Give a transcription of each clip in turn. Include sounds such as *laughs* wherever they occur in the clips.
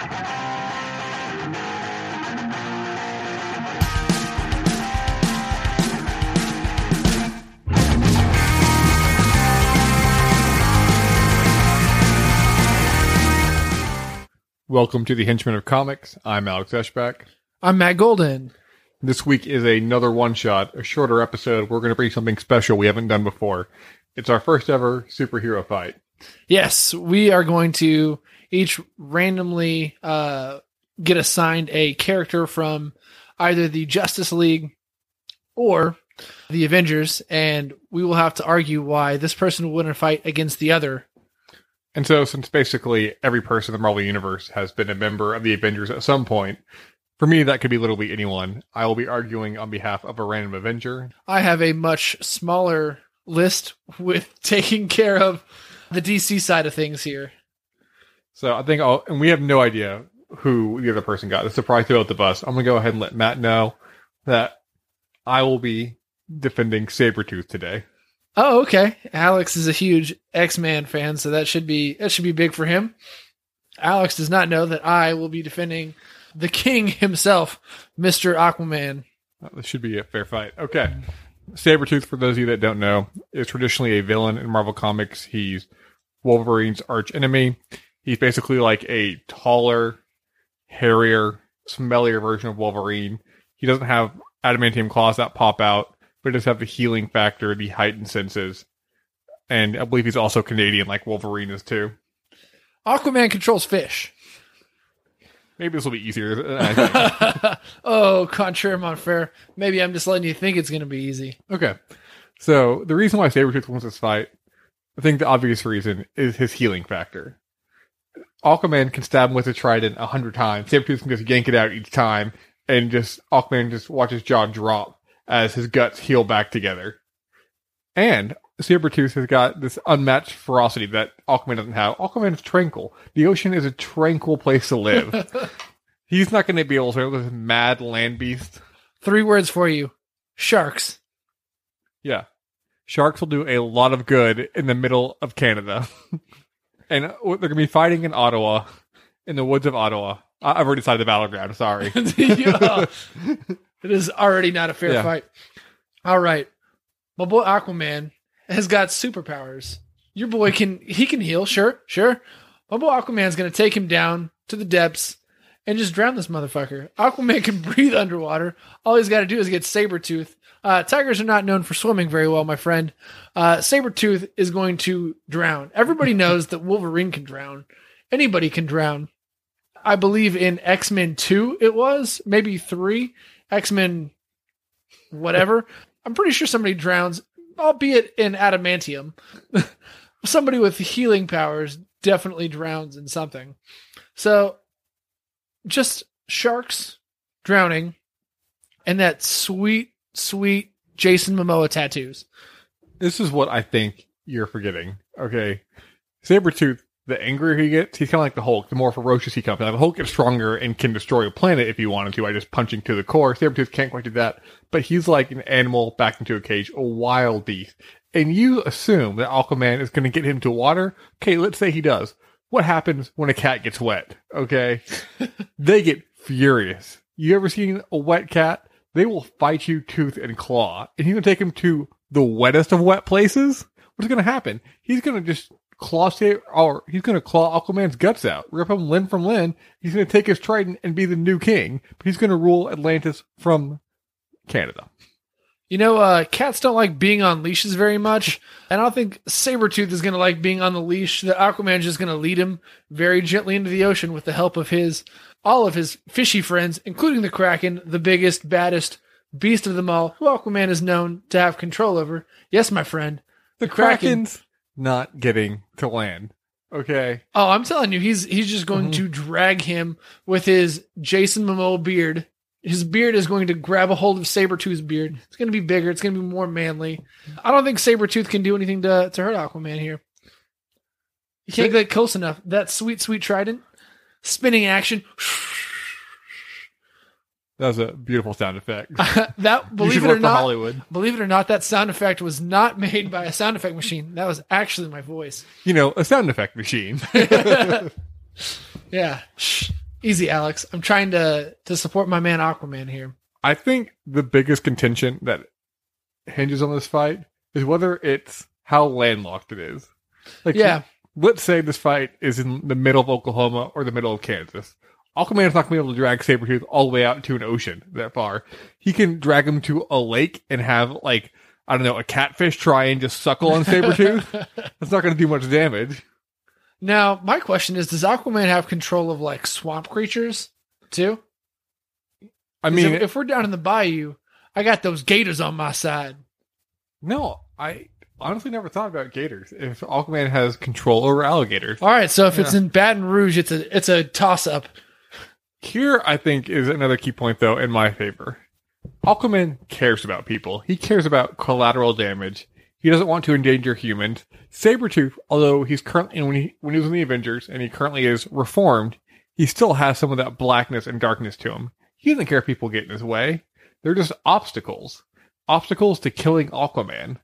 Welcome to the Henchmen of Comics. I'm Alex Eschbach. I'm Matt Golden. This week is another one shot, a shorter episode. We're going to bring something special we haven't done before. It's our first ever superhero fight. Yes, we are going to each randomly uh, get assigned a character from either the Justice League or the Avengers, and we will have to argue why this person a fight against the other. And so, since basically every person in the Marvel Universe has been a member of the Avengers at some point, for me, that could be literally anyone. I will be arguing on behalf of a random Avenger. I have a much smaller list with *laughs* taking care of the DC side of things here. So I think I'll, and we have no idea who the other person got. The surprise to both of us. I'm going to go ahead and let Matt know that I will be defending Sabretooth today. Oh, okay. Alex is a huge X-Man fan, so that should be that should be big for him. Alex does not know that I will be defending the king *laughs* himself, Mr. Aquaman. This should be a fair fight. Okay. Sabretooth, for those of you that don't know, is traditionally a villain in Marvel Comics. He's Wolverine's arch enemy. He's basically like a taller, hairier, smellier version of Wolverine. He doesn't have adamantium claws that pop out, but he does have the healing factor, the heightened senses. And I believe he's also Canadian, like Wolverine is too. Aquaman controls fish. Maybe this will be easier. than *laughs* I think. oh, contraire mon frere. Maybe I'm just letting you think it's going to be easy. okay. So the reason why Sabretooth wins this fight, I think the obvious reason is his healing factor. Aquaman can stab him with a trident a hundred times. Sabretooth can just yank it out each time, and just Aquaman just watches jaw drop as his guts heal back together. And Sabretooth has got this unmatched ferocity that Aquaman doesn't have. Aquaman is tranquil. The ocean is a tranquil place to live. *laughs* He's not going to be able to with this mad land beast. Three words for you sharks. Yeah. Sharks will do a lot of good in the middle of Canada. *laughs* and uh, they're going to be fighting in Ottawa, in the woods of Ottawa. I- I've already decided the battleground. Sorry. *laughs* Yeah. it is already not a fair Yeah. fight. All right. My boy Aquaman has got superpowers. Your boy can he can heal, sure, sure. My boy Aquaman's gonna take him down to the depths and just drown this motherfucker. Aquaman can *laughs* breathe underwater. All he's got to do is get Sabretooth. Uh, tigers are not known for swimming very well, my friend. Uh, Sabretooth is going to drown. Everybody *laughs* knows that Wolverine can drown. Anybody can drown. I believe in X Men 2, it was, maybe 3. X Men, whatever. I'm pretty sure somebody drowns, albeit in adamantium. *laughs* somebody with healing powers definitely drowns in something. So, just sharks drowning and that sweet, sweet Jason Momoa tattoos. this is what I think you're forgetting. Okay. Sabretooth, the angrier he gets, he's kind of like the Hulk. The more ferocious he comes. Now, the Hulk gets stronger and can destroy a planet if he wanted to by just punching to the core. Sabretooth can't quite do that, but he's like an animal back into a cage, a wild beast. And you assume that Aquaman is going to get him to water. Okay, let's say he does. What happens when a cat gets wet? Okay. *laughs* they get furious. You ever seen a wet cat? They will fight you tooth and claw. And going to take him to the wettest of wet places. What's going to happen? He's going to just claw or he's going to claw Aquaman's guts out, rip him limb from limb. He's going to take his trident and be the new king, but he's going to rule Atlantis from Canada. You know, uh, cats don't like being on leashes very much. And I don't think Sabretooth is going to like being on the leash. That Aquaman's just going to lead him very gently into the ocean with the help of his, all of his fishy friends, including the Kraken, the biggest, baddest beast of them all, who Aquaman is known to have control over. Yes, my friend. The Kraken. Kraken's not getting to land. Okay. Oh, I'm telling you, he's he's just going Mhm. to drag him with his Jason Momoa beard. His beard is going to grab a hold of Sabretooth's beard. It's going to be bigger. It's going to be more manly. I don't think Sabretooth can do anything to, to hurt Aquaman here. You can't get close enough. That sweet, sweet trident. Spinning action. That was a beautiful sound effect. *laughs* that, believe it or not, Hollywood. believe it or not, that sound effect was not made by a sound effect machine. That was actually my voice. You know, a sound effect machine. *laughs* *laughs* Yeah. Easy, Alex. I'm trying to to support my man Aquaman here. I think the biggest contention that hinges on this fight is whether it's how landlocked it is. Like, Yeah. let's say this fight is in the middle of Oklahoma or the middle of Kansas. Aquaman's not going to be able to drag Sabretooth all the way out to an ocean that far. He can drag him to a lake and have, like, I don't know, a catfish try and just suckle on Sabretooth. *laughs* That's not going to do much damage. Now, my question is: Does Aquaman have control of like swamp creatures too? I mean, if, if we're down in the bayou, I got those gators on my side. no, I honestly never thought about gators. If Aquaman has control over alligators. All right, so if it's in Baton Rouge, it's a it's a toss up. Here, I think, is another key point, though, in my favor. Aquaman cares about people. He cares about collateral damage. He doesn't want to endanger humans. Sabretooth, although he's currently, when he, when he was in the Avengers, and he currently is reformed, he still has some of that blackness and darkness to him. He doesn't care if people get in his way. They're just obstacles. Obstacles to killing Aquaman.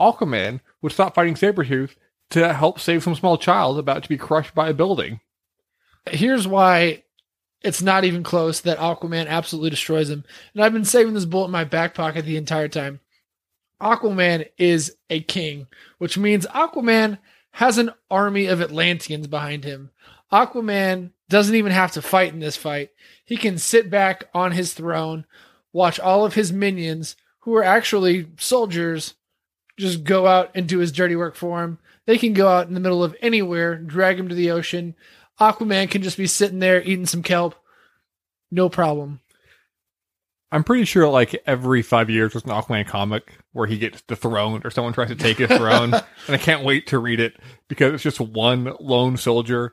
Aquaman would stop fighting Sabretooth to help save some small child about to be crushed by a building. Here's why it's not even close that Aquaman absolutely destroys him. And I've been saving this bullet in my back pocket the entire time. Aquaman is a king, which means Aquaman has an army of Atlanteans behind him. Aquaman doesn't even have to fight in this fight. He can sit back on his throne, watch all of his minions, who are actually soldiers, just go out and do his dirty work for him. They can go out in the middle of anywhere, drag him to the ocean. Aquaman can just be sitting there eating some kelp. No problem. I'm pretty sure like every five years there's an Aquaman comic where he gets dethroned or someone tries to take his throne. *laughs* and I can't wait to read it because it's just one lone soldier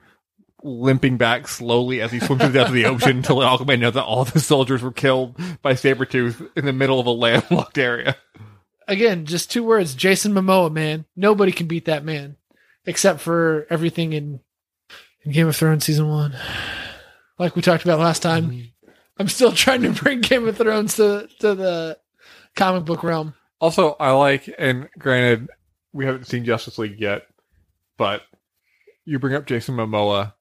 limping back slowly as he swims to the depth of the ocean until Aquaman knows that all the soldiers were killed by Sabretooth in the middle of a landlocked area. Again, just two words Jason Momoa, man. Nobody can beat that man except for everything in, in Game of Thrones season one. Like we talked about last time. Mm-hmm. I'm still trying to bring Game of Thrones to, to the comic book realm. Also, I like, and granted, we haven't seen Justice League yet, but you bring up Jason Momoa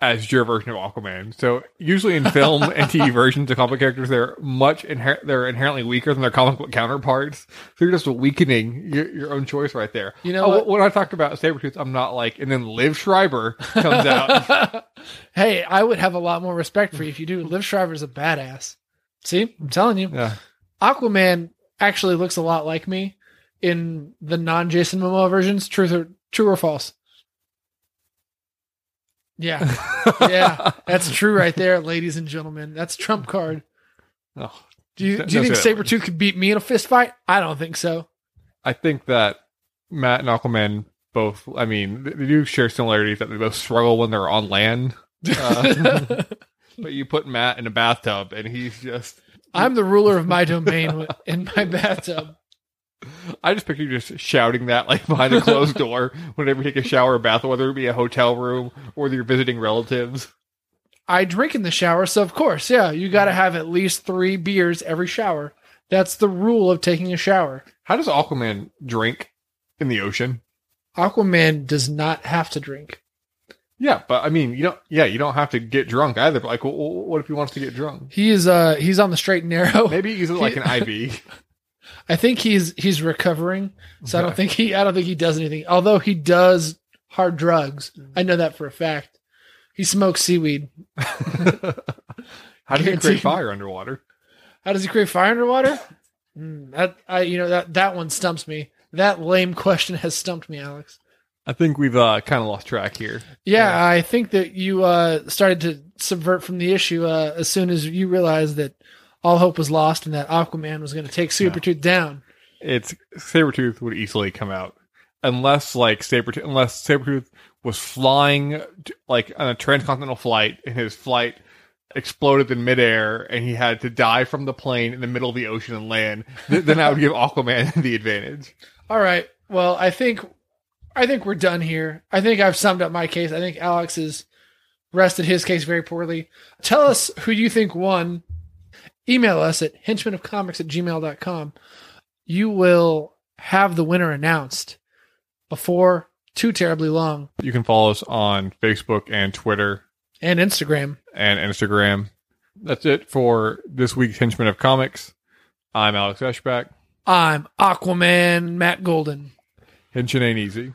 as your version of Aquaman. So usually in film *laughs* and TV versions of comic characters, they're much inher- they're inherently weaker than their comic book counterparts. So you're just weakening your, your own choice right there. You know Oh, what? when I talked about Sabretooth, I'm not like, and then Liev Schreiber comes *laughs* out. hey, I would have a lot more respect for you if you do. Liev Schreiber's a badass. See, I'm telling you. yeah. Aquaman actually looks a lot like me in the non Jason Momoa versions. Truth or true or false? Yeah, *laughs* yeah, that's true right there, ladies and gentlemen. That's trump card. Oh, Do you Don't- you think. Sabretooth could beat me in a fist fight? I don't think so. I think that Matt and Aquaman both, I mean, they they do share similarities that they both struggle when they're on land. *laughs* Uh, but you put Matt in a bathtub and he's just, I'm the ruler of my domain in my bathtub. I just picture you just shouting that like *laughs* behind a closed *laughs* door whenever you take a shower or bath, whether it be a hotel room or you're visiting relatives. I drink in the shower, so of course, yeah, you got to have at least three beers every shower. That's the rule of taking a shower. How does Aquaman drink in the ocean? Aquaman does not have to drink. Yeah, but I mean, you don't, yeah, you don't have to get drunk either. But like, wh- wh- what if he wants to get drunk? He is uh he's on the straight and narrow. Maybe he uses *laughs* like an IV. I think he's he's recovering, so I don't think he I don't think he does anything. Although he does hard drugs, I know that for a fact. He smokes seaweed. *laughs* How do you create fire underwater? How does he create fire underwater? Hmm, that I you know that that one stumps me. That lame question *laughs* has stumped me, Alex. I think we've uh, kind of lost track here. Yeah, Yeah. I think that you uh, started to subvert from the issue uh, as soon as you realized that all hope was lost and that Aquaman was going to take Supertooth down. It's Sabretooth would easily come out unless like Sabretooth unless Sabretooth was flying like on a transcontinental flight and his flight exploded in midair and he had to die from the plane in the middle of the ocean and land. Th- then I would give Aquaman *laughs* the advantage. All right. Well, I think I think we're done here. I think I've summed up my case. I think Alex has rested his case very poorly. Tell us who you think won email us at henchmenofcomics at gmail.com. You will have the winner announced before too terribly long. You can follow us on Facebook and Twitter and Instagram. And Instagram. That's it for this week's Henchmen of Comics. I'm Alex Ashback. I'm Aquaman Matt Golden. Henching ain't easy.